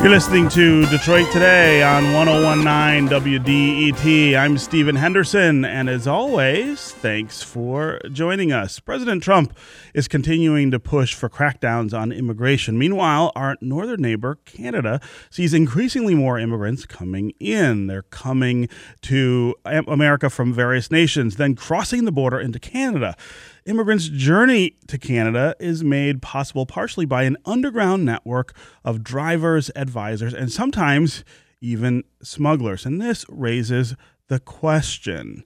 You're listening to Detroit Today on 1019 WDET. I'm Stephen Henderson, and as always, thanks for joining us. President Trump is continuing to push for crackdowns on immigration. Meanwhile, our northern neighbor, Canada, sees increasingly more immigrants coming in. They're coming to America from various nations, then crossing the border into Canada. Immigrants' journey to Canada is made possible partially by an underground network of drivers, advisors, and sometimes even smugglers. And this raises the question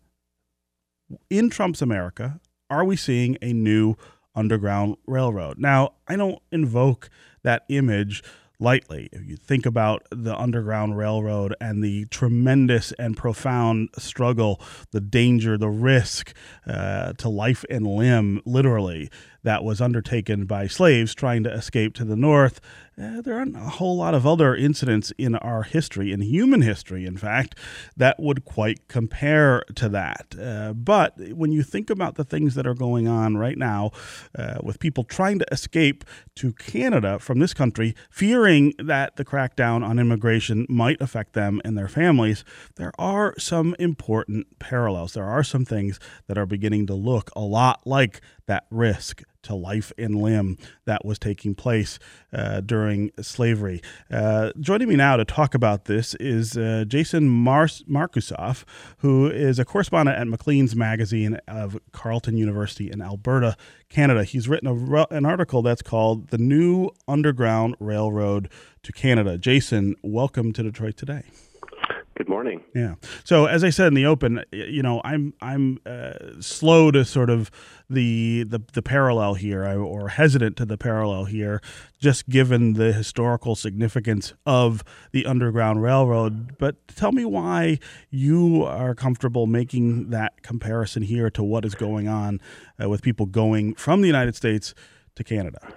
in Trump's America, are we seeing a new underground railroad? Now, I don't invoke that image lightly. If you think about the Underground Railroad and the tremendous and profound struggle, the danger, the risk uh, to life and limb, literally, that was undertaken by slaves trying to escape to the north uh, there aren't a whole lot of other incidents in our history, in human history, in fact, that would quite compare to that. Uh, but when you think about the things that are going on right now uh, with people trying to escape to Canada from this country, fearing that the crackdown on immigration might affect them and their families, there are some important parallels. There are some things that are beginning to look a lot like that risk to life and limb that was taking place uh, during slavery. Uh, joining me now to talk about this is uh, Jason Mar- Markusoff, who is a correspondent at Maclean's Magazine of Carleton University in Alberta, Canada. He's written an article that's called The New Underground Railroad to Canada. Jason, welcome to Detroit Today. Good morning. Yeah. So as I said in the open, you know, I'm I'm uh, slow to sort of the the, the parallel here, or hesitant to the parallel here, just given the historical significance of the Underground Railroad. But tell me why you are comfortable making that comparison here to what is going on uh, with people going from the United States to Canada.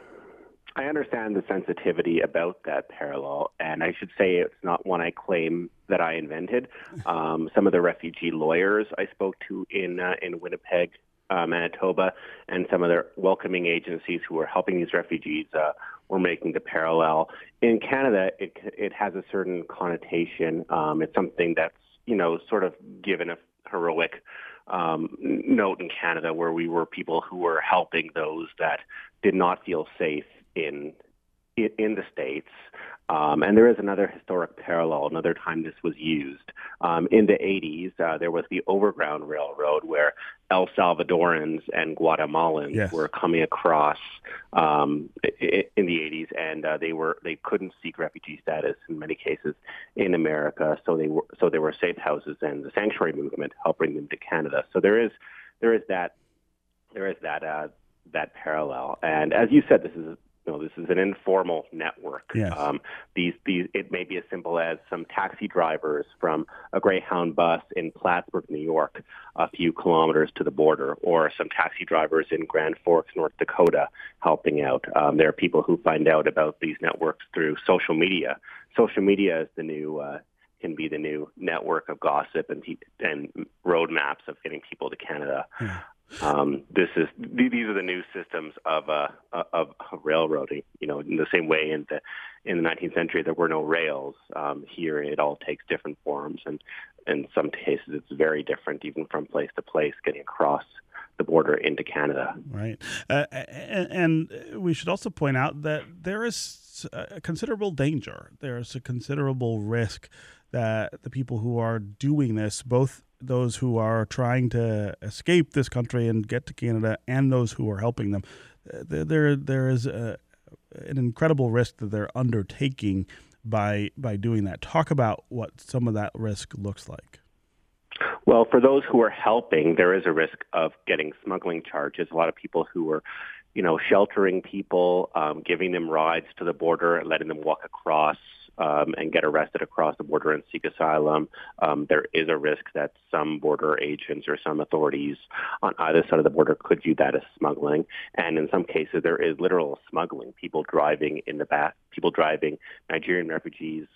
I understand the sensitivity about that parallel, and I should say it's not one I claim that I invented. Um, some of the refugee lawyers I spoke to in uh, in Winnipeg, uh, Manitoba, and some of the welcoming agencies who were helping these refugees uh, were making the parallel. In Canada, it it has a certain connotation. Um, it's something that's you know sort of given a heroic um, note in Canada where we were people who were helping those that did not feel safe in in the states. Um, and there is another historic parallel, another time this was used. Um, in the 80s, uh, there was the Overground Railroad where El Salvadorans and Guatemalans yes. were coming across um, in the 80s, and uh, they were they couldn't seek refugee status in many cases in America, so they were so there were safe houses, and the sanctuary movement helped bring them to Canada. So there is there is that there is that uh, that parallel, and as you said, this is know, this is an informal network. Yes. Um, these, these, it may be as simple as some taxi drivers from a Greyhound bus in Plattsburgh, New York, a few kilometers to the border, or some taxi drivers in Grand Forks, North Dakota, helping out. Um, there are people who find out about these networks through social media. Social media is the new uh, can be the new network of gossip and and roadmaps of getting people to Canada. Yeah. Um, this is these are the new systems of, uh, of, of railroading. You know, in the same way in the in the 19th century there were no rails. Um, here it all takes different forms, and in some cases it's very different, even from place to place, getting across the border into Canada. Right, uh, and, and we should also point out that there is a considerable danger. There's a considerable risk that the people who are doing this, both those who are trying to escape this country and get to Canada, and those who are helping them. Uh, there, there is a, an incredible risk that they're undertaking by by doing that. Talk about what some of that risk looks like. Well, for those who are helping, there is a risk of getting smuggling charges. A lot of people who are, you know, sheltering people, um, giving them rides to the border, letting them walk across um, and get arrested across the border and seek asylum, um, there is a risk that some border agents or some authorities on either side of the border could view that as smuggling. And in some cases, there is literal smuggling. People driving in the back, people driving Nigerian refugees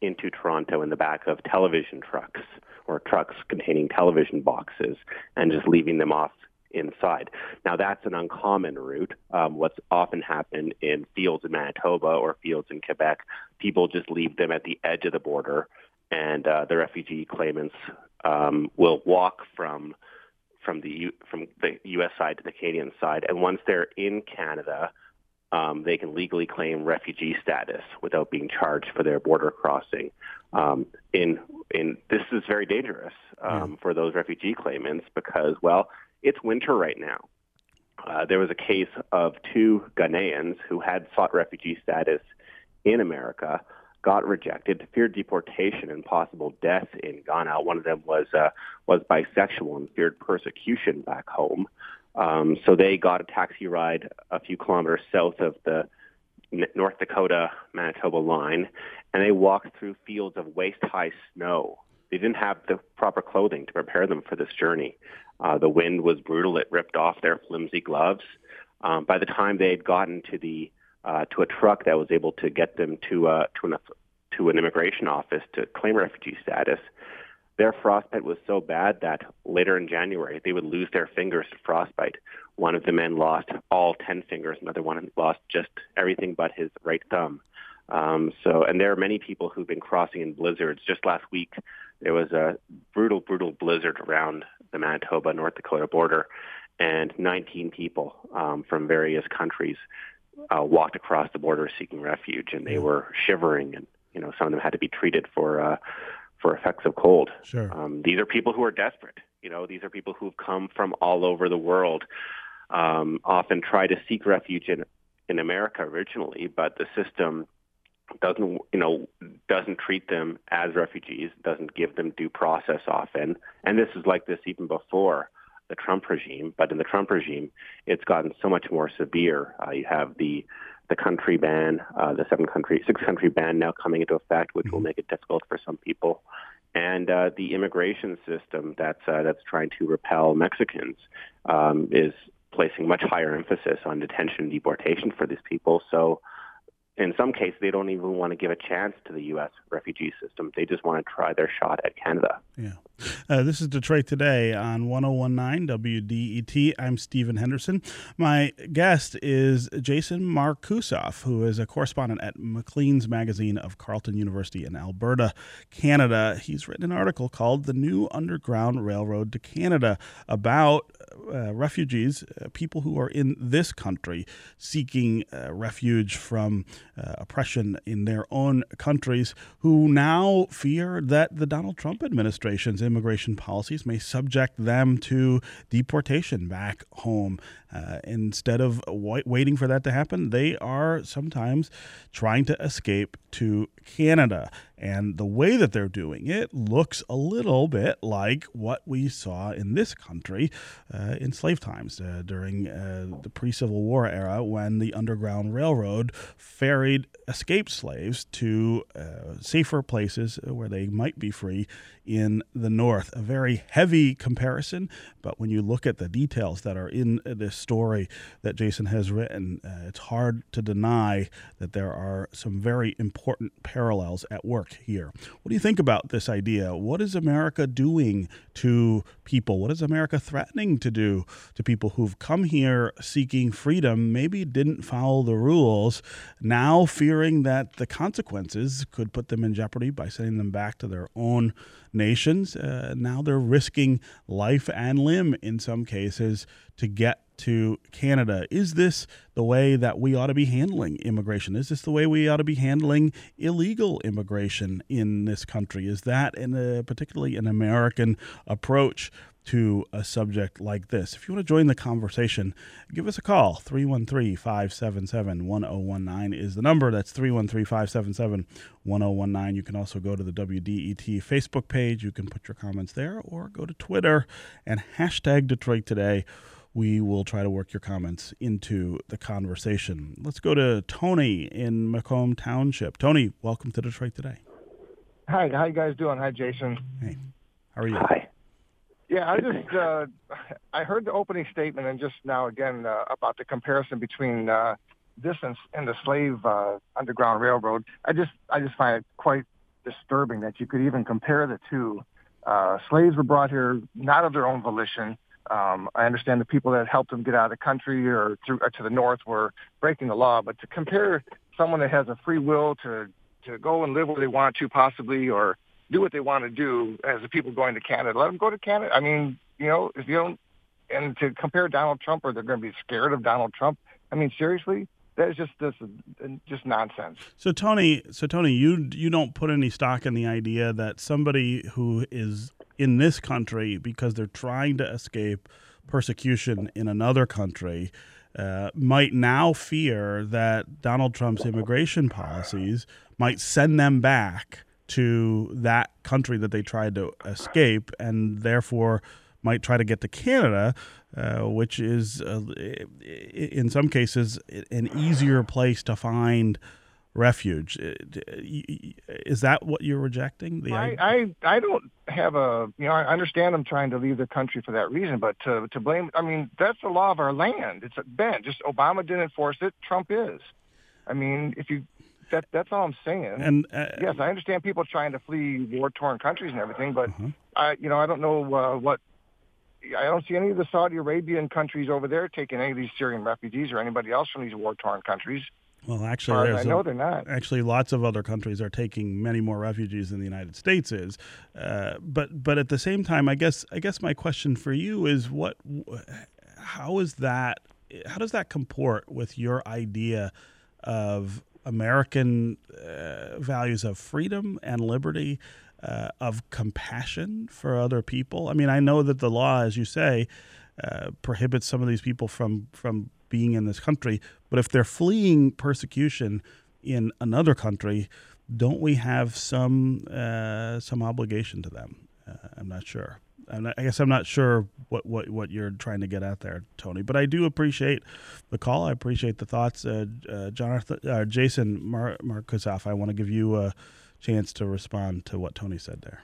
into Toronto in the back of television trucks or trucks containing television boxes and just leaving them off inside. Now, that's an uncommon route. Um, what's often happened in fields in Manitoba or fields in Quebec, people just leave them at the edge of the border, and uh, the refugee claimants um, will walk from from the U- from the U.S. side to the Canadian side, and once they're in Canada, um, they can legally claim refugee status without being charged for their border crossing. Um, in in this is very dangerous um, yeah. for those refugee claimants because well, it's winter right now. Uh, there was a case of two Ghanaians who had sought refugee status in America, got rejected, feared deportation and possible death in Ghana. One of them was uh, was bisexual and feared persecution back home. Um, so they got a taxi ride a few kilometers south of the North Dakota Manitoba line, and they walked through fields of waist high snow. They didn't have the proper clothing to prepare them for this journey. Uh, the wind was brutal; it ripped off their flimsy gloves. Um, by the time they had gotten to the uh, to a truck that was able to get them to uh, to an to an immigration office to claim refugee status, their frostbite was so bad that later in January they would lose their fingers to frostbite. One of the men lost all 10 fingers, another one lost just everything but his right thumb. Um, so, and there are many people who've been crossing in blizzards. Just last week, there was a brutal, brutal blizzard around the Manitoba, North Dakota border, and 19 people um, from various countries uh, walked across the border seeking refuge, and they were shivering, and you know some of them had to be treated for uh, for effects of cold. Sure. Um, these are people who are desperate. You know, these are people who've come from all over the world, um, often try to seek refuge in in America originally, but the system doesn't you know doesn't treat them as refugees, doesn't give them due process often, and this is like this even before the Trump regime. But in the Trump regime, it's gotten so much more severe. Uh, you have the the country ban, uh, the seven country, six country ban now coming into effect, which will mm-hmm. make it difficult for some people, and uh, the immigration system that's uh, that's trying to repel Mexicans um, is placing much higher emphasis on detention and deportation for these people. So in some cases, they don't even want to give a chance to the U.S. refugee system. They just want to try their shot at Canada. Yeah. Uh, this is Detroit Today on 1019 WDET. I'm Stephen Henderson. My guest is Jason Markusoff, who is a correspondent at Maclean's Magazine of Carleton University in Alberta, Canada. He's written an article called The New Underground Railroad to Canada about uh, refugees, uh, people who are in this country seeking uh, refuge from uh, oppression in their own countries, who now fear that the Donald Trump administration's immigration policies may subject them to deportation back home. Uh, instead of waiting for that to happen, they are sometimes trying to escape to Canada. And the way that they're doing it looks a little bit like what we saw in this country uh, in slave times uh, during uh, the pre Civil War era when the Underground Railroad ferried escaped slaves to uh, safer places where they might be free in the North. A very heavy comparison, but when you look at the details that are in this story that Jason has written, uh, it's hard to deny that there are some very important parallels at work here. What do you think about this idea? What is America doing to people? What is America threatening to do to people who've come here seeking freedom, maybe didn't follow the rules, now fearing that the consequences could put them in jeopardy by sending them back to their own nations. Uh, now they're risking life and limb in some cases to get to Canada. Is this the way that we ought to be handling immigration? Is this the way we ought to be handling illegal immigration in this country? Is that in a, particularly an American approach to a subject like this. If you want to join the conversation, give us a call. 313 577 1019 is the number. That's 313 577 1019. You can also go to the WDET Facebook page. You can put your comments there or go to Twitter and hashtag Detroit Today. We will try to work your comments into the conversation. Let's go to Tony in Macomb Township. Tony, welcome to Detroit Today. Hi, how you guys doing? Hi, Jason. Hey, how are you? Hi. Yeah, I just uh, I heard the opening statement and just now again uh, about the comparison between uh, this and, and the slave uh, underground railroad. I just I just find it quite disturbing that you could even compare the two. Uh, slaves were brought here not of their own volition. Um, I understand the people that helped them get out of the country or through or to the north were breaking the law, but to compare someone that has a free will to to go and live where they want to, possibly, or do what they want to do, as the people going to Canada, let them go to Canada. I mean, you know, if you don't, and to compare Donald Trump, or they're going to be scared of Donald Trump. I mean, seriously, that is just this just nonsense. So Tony, so Tony, you you don't put any stock in the idea that somebody who is in this country because they're trying to escape persecution in another country uh, might now fear that Donald Trump's immigration policies might send them back to that country that they tried to escape, and therefore might try to get to Canada, uh, which is uh, in some cases an easier place to find refuge. Uh, is that what you're rejecting? The I, I, I don't have a you know I understand them trying to leave the country for that reason, but to to blame I mean that's the law of our land. It's been just Obama didn't enforce it. Trump is. I mean, if you that that's all I'm saying. And uh, yes, I understand people trying to flee war torn countries and everything, but uh-huh. I you know I don't know uh, what I don't see any of the Saudi Arabian countries over there taking any of these Syrian refugees or anybody else from these war torn countries. Well, actually, I know a, they're not. Actually, lots of other countries are taking many more refugees than the United States is. Uh, but but at the same time, I guess I guess my question for you is what? How is that? How does that comport with your idea of American uh, values of freedom and liberty? uh, of compassion for other people. I mean, I know that the law, as you say, uh, prohibits some of these people from from being in this country, but if they're fleeing persecution in another country, don't we have some uh, some obligation to them? Uh, I'm not sure. I guess I'm not sure what, what, what you're trying to get at there, Tony. But I do appreciate the call. I appreciate the thoughts, uh, uh, Jonathan, Jason Mar- Markusoff. I want to give you a chance to respond to what Tony said there.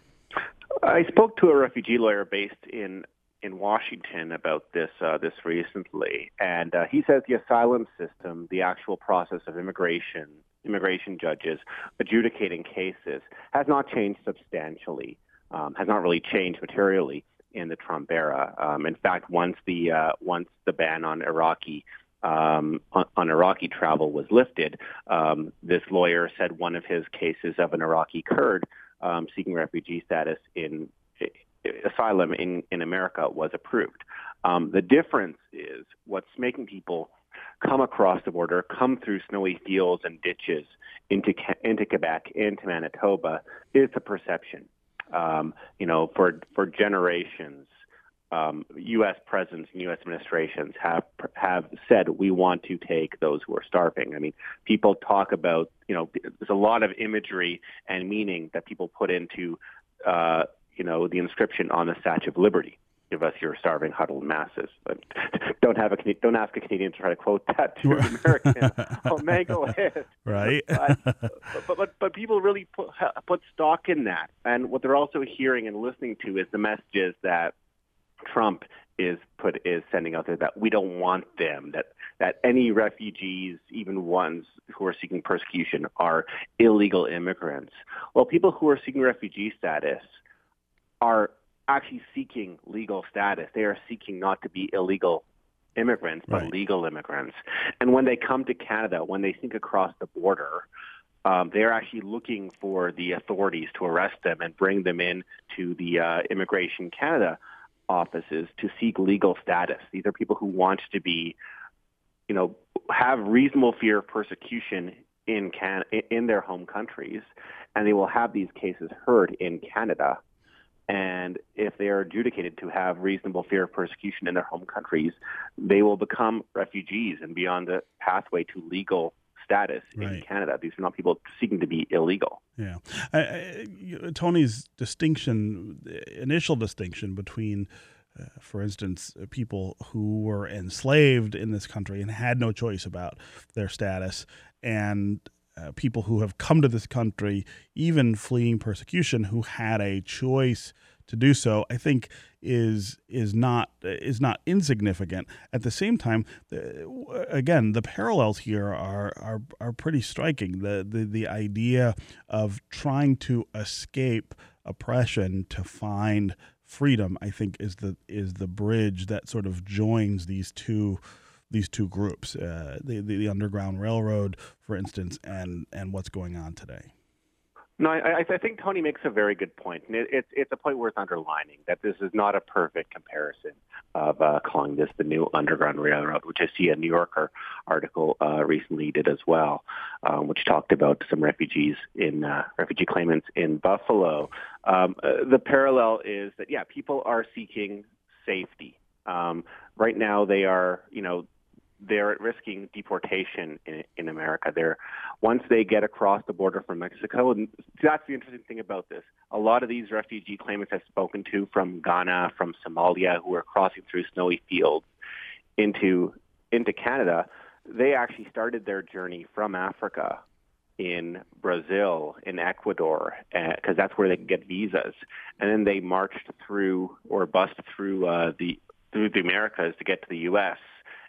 I spoke to a refugee lawyer based in in Washington about this uh, this recently, and uh, he says the asylum system, the actual process of immigration, immigration judges adjudicating cases, has not changed substantially, um, has not really changed materially in the Trump era. Um, in fact, once the uh, once the ban on Iraqi um, on, on, Iraqi travel was lifted, um, this lawyer said one of his cases of an Iraqi Kurd um, seeking refugee status in asylum in, in America was approved. Um, the difference is what's making people come across the border, come through snowy fields and ditches into into Quebec, into Manitoba, is the perception. Um, you know, for for generations, um, U.S. presidents and U.S. administrations have have said we want to take those who are starving. I mean, people talk about you know there's a lot of imagery and meaning that people put into uh, you know the inscription on the Statue of Liberty. Give us your starving, huddled masses. But don't have a don't ask a Canadian to try to quote that to an American. oh, go. Right. but, but, but but people really put put stock in that, and what they're also hearing and listening to is the messages that Trump is put is sending out there that we don't want them that that any refugees even ones who are seeking persecution are illegal immigrants well people who are seeking refugee status are actually seeking legal status they are seeking not to be illegal immigrants but right. legal immigrants and when they come to Canada when they sneak across the border um, they're actually looking for the authorities to arrest them and bring them in to the uh, Immigration Canada offices to seek legal status. These are people who want to be, you know, have reasonable fear of persecution in Can- in their home countries, and they will have these cases heard in Canada. And if they are adjudicated to have reasonable fear of persecution in their home countries, they will become refugees and be on the pathway to legal status right. in Canada. These are not people seeking to be illegal. Yeah. I, I, Tony's distinction, initial distinction between, uh, for instance, people who were enslaved in this country and had no choice about their status, and uh, people who have come to this country, even fleeing persecution, who had a choice to do so, I think is is not is not insignificant. At the same time, again, the parallels here are are, are pretty striking. The, the the idea of trying to escape oppression to find freedom, I think, is the is the bridge that sort of joins these two these two groups, uh, the, the, Underground Railroad, for instance, and and what's going on today. No, I, I think Tony makes a very good point, and it, it's it's a point worth underlining that this is not a perfect comparison of uh, calling this the new Underground Railroad, which I see a New Yorker article uh, recently did as well, um, which talked about some refugees in uh, refugee claimants in Buffalo. Um, uh, the parallel is that yeah, people are seeking safety. Um, right now, they are you know they're at risking deportation in, in America. They're once they get across the border from Mexico, and that's the interesting thing about this. A lot of these refugee claimants I've spoken to from Ghana, from Somalia, who are crossing through snowy fields into into Canada, they actually started their journey from Africa in Brazil, in Ecuador, because uh, that's where they can get visas, and then they marched through or bust through uh, the through the Americas to get to the U.S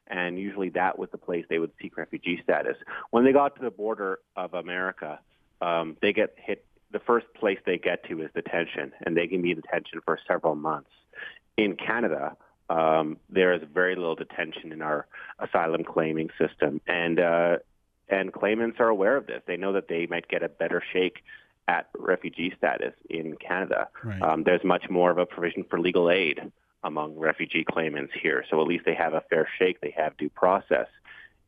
and usually that was the place they would seek refugee status. When they got to the border of America, um, they get hit. The first place they get to is detention, and they can be in detention for several months. In Canada, um, there is very little detention in our asylum claiming system, and uh, and claimants are aware of this. They know that they might get a better shake at refugee status in Canada. Right. Um, there's much more of a provision for legal aid among refugee claimants here. So at least they have a fair shake. They have due process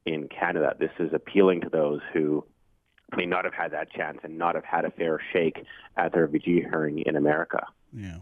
in Canada. This is appealing to those who may not have had that chance and not have had a fair shake at the refugee hearing in America. Yeah.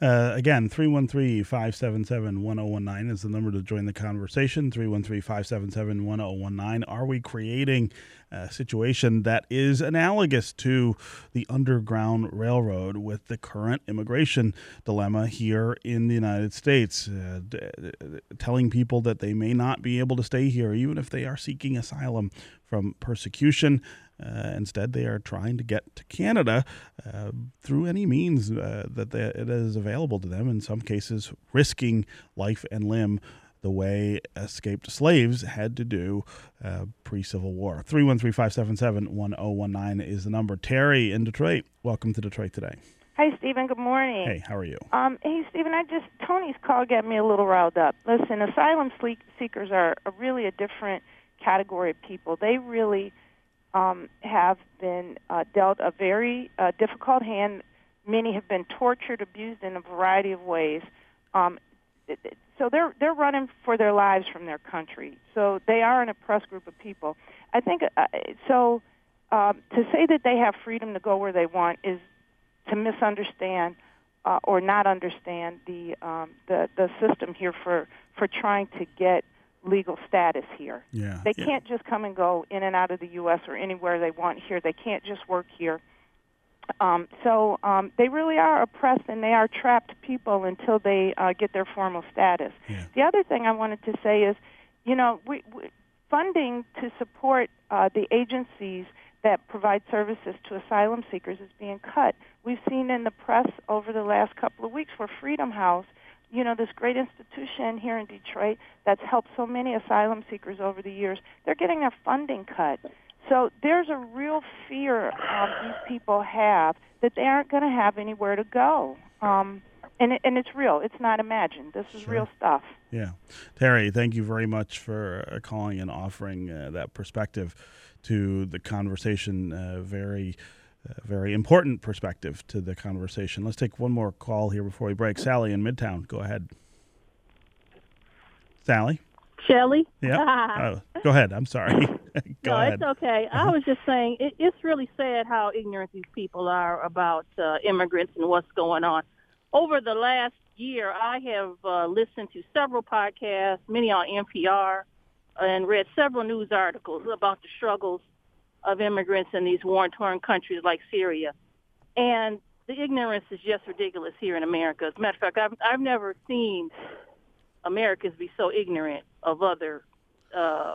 Uh, again, 313 577 1019 is the number to join the conversation. 313 577 1019. Are we creating a situation that is analogous to the Underground Railroad with the current immigration dilemma here in the United States? Uh, d- d- telling people that they may not be able to stay here, even if they are seeking asylum from persecution. Uh, instead, they are trying to get to Canada uh, through any means uh, that they, it is available to them. In some cases, risking life and limb the way escaped slaves had to do uh, pre Civil War. 313 577 1019 is the number. Terry in Detroit, welcome to Detroit today. Hi, Stephen. Good morning. Hey, how are you? Um, hey, Stephen. I just Tony's call got me a little riled up. Listen, asylum seekers are, are really a different category of people. They really um, have been uh, dealt a very uh, difficult hand. Many have been tortured, abused in a variety of ways. Um, so they're they're running for their lives from their country. So they are an oppressed group of people. I think uh, so. Um, to say that they have freedom to go where they want is to misunderstand uh, or not understand the um, the the system here for for trying to get legal status here. Yeah, they yeah. can't just come and go in and out of the U.S. or anywhere they want here. They can't just work here. Um, so um, they really are oppressed and they are trapped people until they uh, get their formal status. Yeah. The other thing I wanted to say is, you know, we, we, funding to support uh, the agencies that provide services to asylum seekers is being cut. We've seen in the press over the last couple of weeks where Freedom House you know, this great institution here in Detroit that's helped so many asylum seekers over the years, they're getting their funding cut. So there's a real fear um, these people have that they aren't going to have anywhere to go. Um, and, it, and it's real. It's not imagined. This is sure. real stuff. Yeah. Terry, thank you very much for uh, calling and offering uh, that perspective to the conversation. Uh, very a very important perspective to the conversation. Let's take one more call here before we break. Sally in Midtown, go ahead. Sally? Shelly? Yeah. oh, go ahead. I'm sorry. go no, ahead. it's okay. Uh-huh. I was just saying it, it's really sad how ignorant these people are about uh, immigrants and what's going on. Over the last year, I have uh, listened to several podcasts, many on NPR, and read several news articles about the struggles of immigrants in these war-torn countries like Syria. And the ignorance is just ridiculous here in America. As a matter of fact, I've, I've never seen Americans be so ignorant of other uh,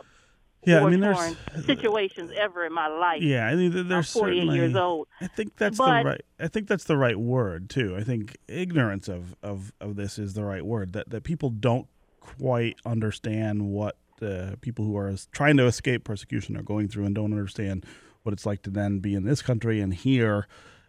yeah, I mean, there's situations ever in my life. Yeah, I mean, there's I'm 48 years old. I think that's but, the right. I think that's the right word too. I think ignorance of, of, of this is the right word. That that people don't quite understand what uh, people who are trying to escape persecution are going through and don't understand what it's like to then be in this country and hear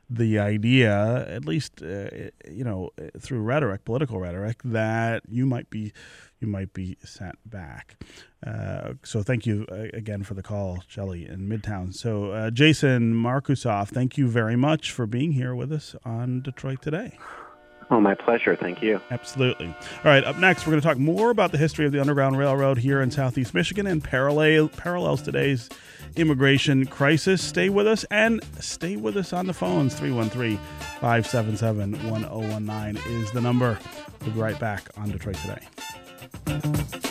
the idea, at least uh, you know through rhetoric, political rhetoric, that you might be you might be sent back. Uh, so thank you uh, again for the call, Shelley in Midtown. So uh, Jason Markusoff, thank you very much for being here with us on Detroit Today. Oh, my pleasure. Thank you. Absolutely. All right, up next, we're going to talk more about the history of the Underground Railroad here in Southeast Michigan and parallel, parallels today's immigration crisis. Stay with us and stay with us on the phones. 313 577 1019 is the number. We'll be right back on Detroit Today.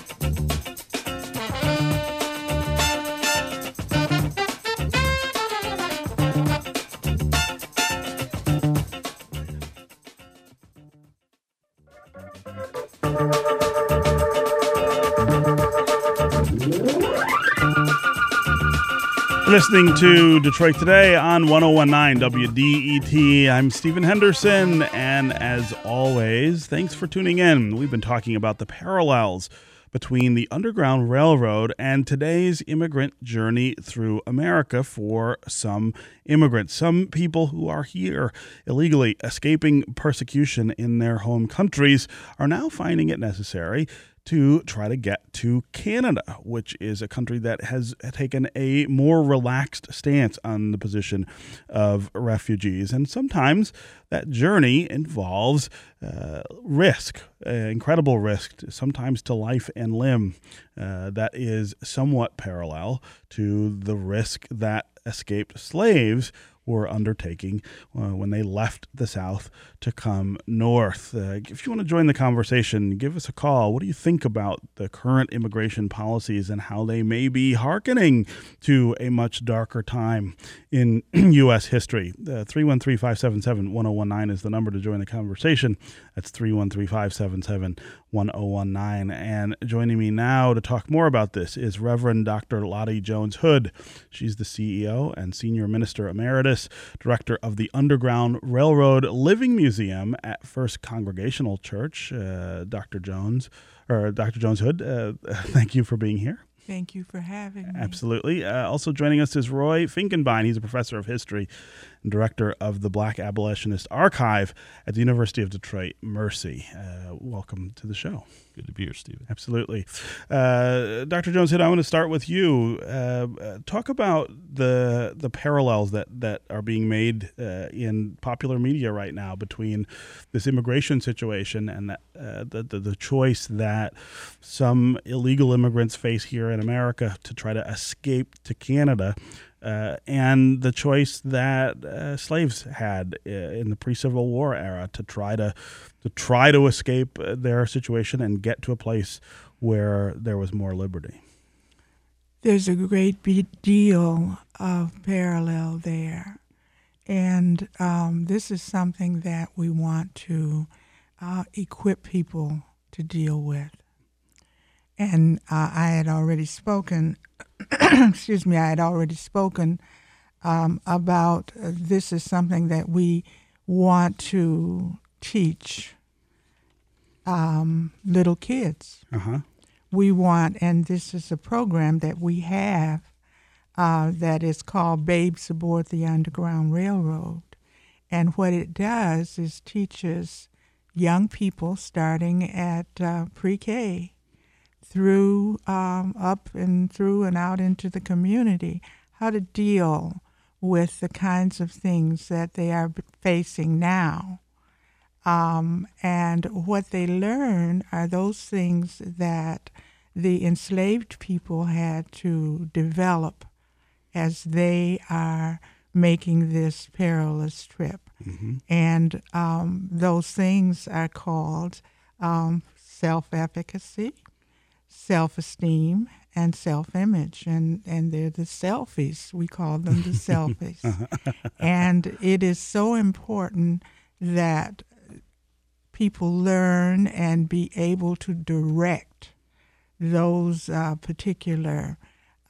Listening to Detroit Today on 1019 WDET. I'm Stephen Henderson, and as always, thanks for tuning in. We've been talking about the parallels between the Underground Railroad and today's immigrant journey through America for some immigrants, some people who are here illegally escaping persecution in their home countries are now finding it necessary to try to get to Canada, which is a country that has taken a more relaxed stance on the position of refugees. And sometimes that journey involves uh, risk, uh, incredible risk, sometimes to life and limb, uh, that is somewhat parallel to the risk that escaped slaves were undertaking uh, when they left the South to come north. Uh, if you want to join the conversation, give us a call. What do you think about the current immigration policies and how they may be hearkening to a much darker time in U.S. history? Uh, 313 577 1019 is the number to join the conversation. That's 313 577 1019. And joining me now to talk more about this is Reverend Dr. Lottie Jones Hood. She's the CEO and Senior Minister Emeritus, Director of the Underground Railroad Living Museum at First Congregational Church. Uh, Dr. Jones, or Dr. Jones Hood, uh, thank you for being here. Thank you for having me. Absolutely. Uh, also joining us is Roy Finkenbine. He's a professor of history and director of the Black Abolitionist Archive at the University of Detroit Mercy. Uh, welcome to the show. Good to be here, Stephen. Absolutely. Uh, Dr. Jones, I want to start with you. Uh, uh, talk about the the parallels that, that are being made uh, in popular media right now between this immigration situation and that, uh, the, the, the choice that some illegal immigrants face here in America to try to escape to Canada. Uh, and the choice that uh, slaves had uh, in the pre-Civil War era to try to to try to escape uh, their situation and get to a place where there was more liberty. There's a great deal of parallel there, and um, this is something that we want to uh, equip people to deal with. And uh, I had already spoken excuse me, I had already spoken um, about uh, this is something that we want to teach um, little kids. Uh-huh. We want, and this is a program that we have uh, that is called Babes Aboard the Underground Railroad. And what it does is teaches young people starting at uh, pre K through um, up and through and out into the community how to deal with the kinds of things that they are facing now. Um, and what they learn are those things that the enslaved people had to develop as they are making this perilous trip. Mm-hmm. And um, those things are called um, self efficacy, self esteem and self image. And, and they're the selfies. We call them the selfies. and it is so important that people learn and be able to direct those uh, particular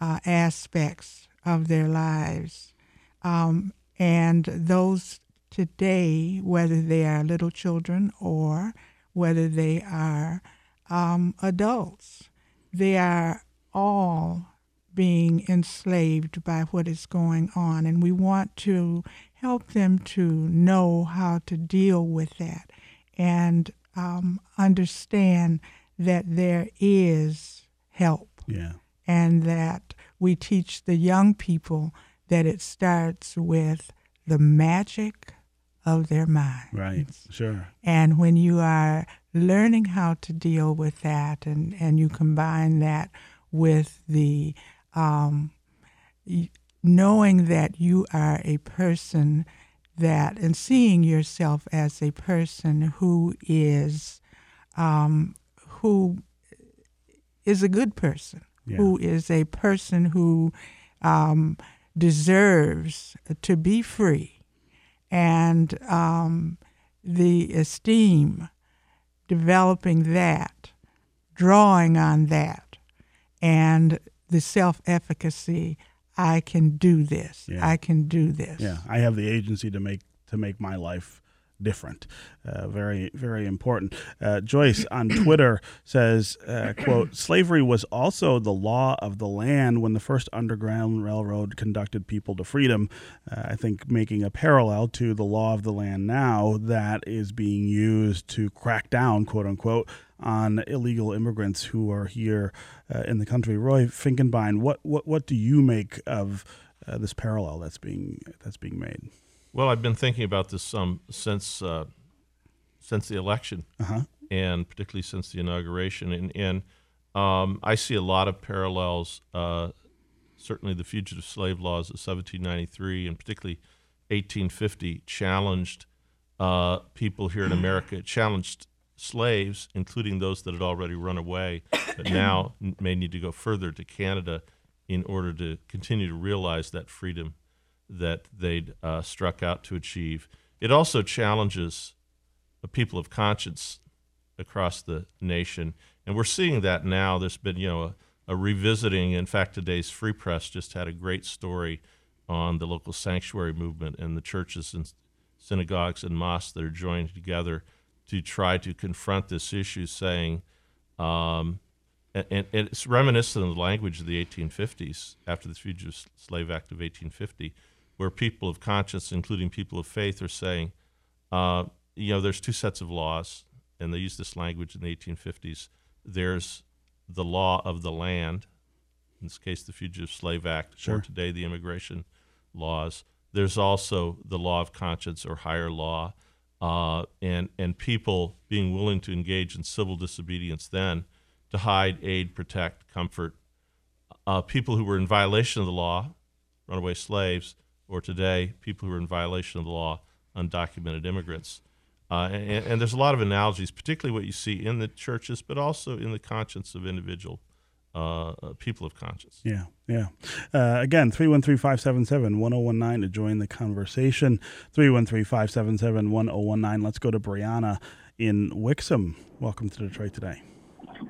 uh, aspects of their lives. Um, and those today, whether they are little children or whether they are um, adults, they are all being enslaved by what is going on. And we want to help them to know how to deal with that and um, understand that there is help. Yeah. And that we teach the young people that it starts with the magic of their minds. Right, sure. And when you are learning how to deal with that and, and you combine that with the um, knowing that you are a person that and seeing yourself as a person who is um, who is a good person, yeah. who is a person who um, deserves to be free, and um, the esteem, developing that, drawing on that, and the self efficacy. I can do this. Yeah. I can do this. Yeah, I have the agency to make to make my life different. Uh, very, very important. Uh, Joyce on Twitter says, uh, "quote Slavery was also the law of the land when the first Underground Railroad conducted people to freedom. Uh, I think making a parallel to the law of the land now that is being used to crack down, quote unquote." On illegal immigrants who are here uh, in the country, Roy Finkenbine, what what what do you make of uh, this parallel that's being that's being made? Well, I've been thinking about this some since uh, since the election, uh-huh. and particularly since the inauguration, and, and um, I see a lot of parallels. Uh, certainly, the fugitive slave laws of 1793 and particularly 1850 challenged uh, people here in America. It challenged slaves, including those that had already run away, but now may need to go further to Canada in order to continue to realize that freedom that they'd uh, struck out to achieve. It also challenges a people of conscience across the nation, and we're seeing that now. There's been, you know, a, a revisiting. In fact, today's Free Press just had a great story on the local sanctuary movement and the churches and synagogues and mosques that are joined together to try to confront this issue, saying, um, and, and, it's reminiscent of the language of the 1850s after the Fugitive Slave Act of 1850, where people of conscience, including people of faith, are saying, uh, you know, there's two sets of laws, and they use this language in the 1850s. There's the law of the land, in this case, the Fugitive Slave Act, sure. or today the immigration laws. There's also the law of conscience or higher law, uh, and and people being willing to engage in civil disobedience then to hide, aid, protect, comfort. Uh, people who were in violation of the law, runaway slaves, or today people who are in violation of the law, undocumented immigrants. Uh, and, and, there's a lot of analogies, particularly what you see in the churches, but also in the conscience of individual uh, people of conscience. Yeah, yeah. Uh, again, 313 577 1019 to join the conversation. 313 577 1019. Let's go to Brianna in Wixom. Welcome to Detroit Today.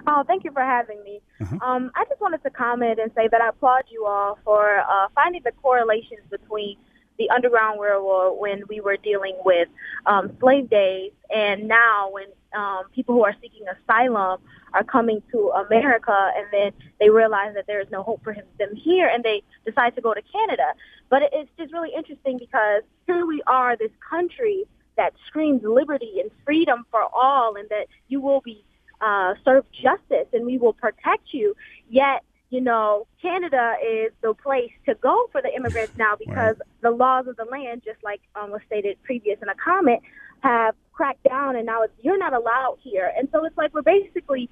Oh, thank you for having me. Uh-huh. Um, I just wanted to comment and say that I applaud you all for uh, finding the correlations between the Underground Railroad when we were dealing with um, slave days and now when um, people who are seeking asylum are coming to America and then they realize that there is no hope for them here and they decide to go to Canada. But it's just really interesting because here we are, this country that screams liberty and freedom for all and that you will be uh, serve justice and we will protect you. Yet, you know, Canada is the place to go for the immigrants now because right. the laws of the land, just like um, was stated previous in a comment, have cracked down and now it's, you're not allowed here. And so it's like we're basically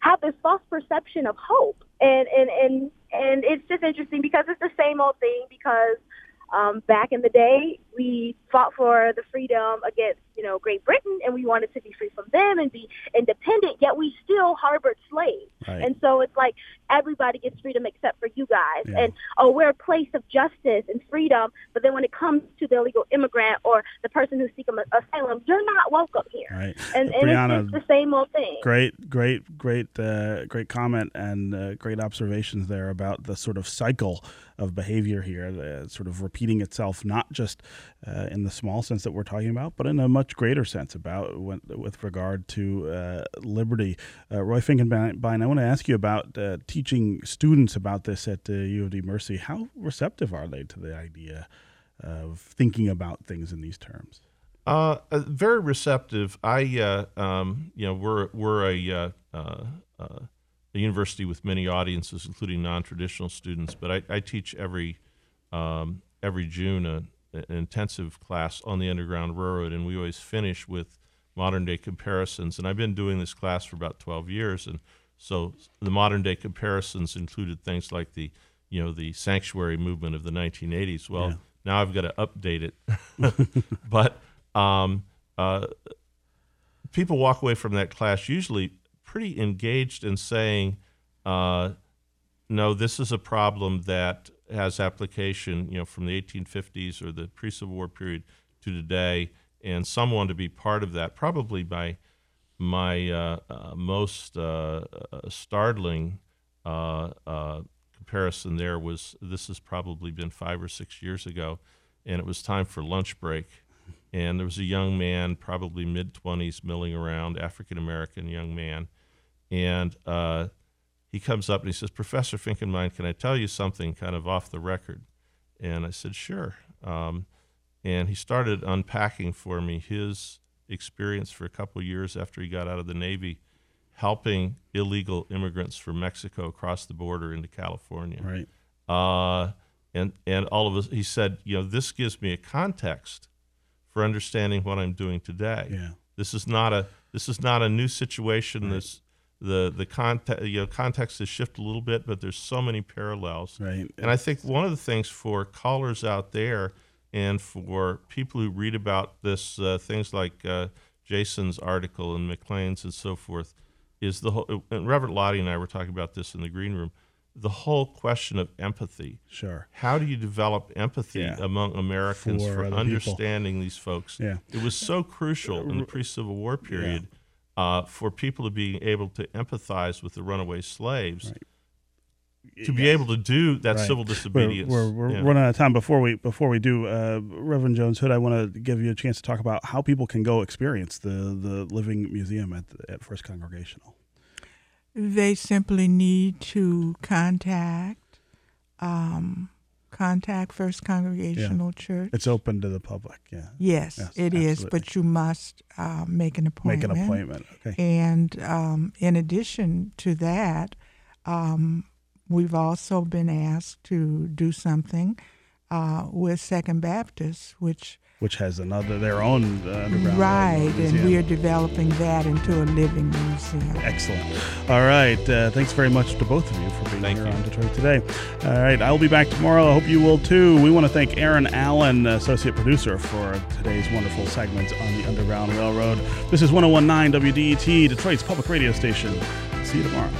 have this false perception of hope. And, and, and, and it's just interesting because it's the same old thing because um, back in the day, we fought for the freedom against, you know, Great Britain, and we wanted to be free from them and be independent. Yet we still harbored slaves, Right. and so it's like everybody gets freedom except for you guys. Yeah. And oh, we're a place of justice and freedom. But then when it comes to the illegal immigrant or the person who's seeking asylum, you're not welcome here. Right. And, and Brianna, it's the same old thing. Great, great, great, uh, great comment and uh, great observations there about the sort of cycle of behavior here, uh, sort of repeating itself, not just uh, in the small sense that we're talking about, but in a much greater sense about when, with regard to uh, liberty. Uh, Roy Finkenbine, I want to ask you about uh, teaching students about this at uh, U of D Mercy. How receptive are they to the idea of thinking about things in these terms? Uh, very receptive. I, uh, um, you know, we're we're a, uh, a university with many audiences, including non-traditional students. But I, I teach every um, every June a, an intensive class on the Underground Railroad, and we always finish with modern day comparisons. And I've been doing this class for about 12 years, and so the modern day comparisons included things like the, you know, the sanctuary movement of the 1980s. Well, Yeah. now I've got to update it, but um, uh, people walk away from that class usually pretty engaged in saying, uh, no, this is a problem that has application, you know, from the 1850s or the pre-Civil War period to today, and someone to be part of that. Probably my my uh, uh, most uh, uh, startling uh, uh, comparison there was this has probably been five or six years ago, and it was time for lunch break, and there was a young man, probably mid 20s, milling around, African American young man, and he comes up and he says, Professor Finkenbine, can I tell you something kind of off the record? And I said, sure. Um, and he started unpacking for me his experience for a couple of years after he got out of the Navy, helping illegal immigrants from Mexico across the border into California. Right. Uh, and and all of us, he said, you know, this gives me a context for understanding what I'm doing today. Yeah. This is not a this is not a new situation. This the the context you know context has shifted a little bit, but there's so many parallels. Right. And I think one of the things for callers out there and for people who read about this, uh, things like uh, Jason's article and Maclean's and so forth, is the whole. And Reverend Lottie and I were talking about this in the green room. The whole question of empathy. Sure. How do you develop empathy Yeah. among Americans For for, other people. understanding these folks? Yeah. It was so crucial in the pre-Civil War period uh, for people to be able to empathize with the runaway slaves, to be able to do that Right. civil We're, disobedience. we're, we're Yeah. running out of time. Before we before we do, uh, Reverend Jones Hood, I want to give you a chance to talk about how people can go experience the the Living Museum at the, at First Congregational. They simply need to contact um, contact First Congregational Church. It's open to the public. Yeah. Yes, Yes, it is, absolutely. but you must uh, make an appointment. Make an appointment. Okay. And um, in addition to that, um, we've also been asked to do something uh, with Second Baptist, which Which has another their own uh, underground right, and we are developing that into a living museum. Excellent. All right. Uh, thanks very much to both of you for being Thank here you. on Detroit Today. All right. I'll be back tomorrow. I hope you will too. We want to thank Aaron Allen, associate producer, for today's wonderful segments on the Underground Railroad. This is 1019 WDET, Detroit's public radio station. See you tomorrow.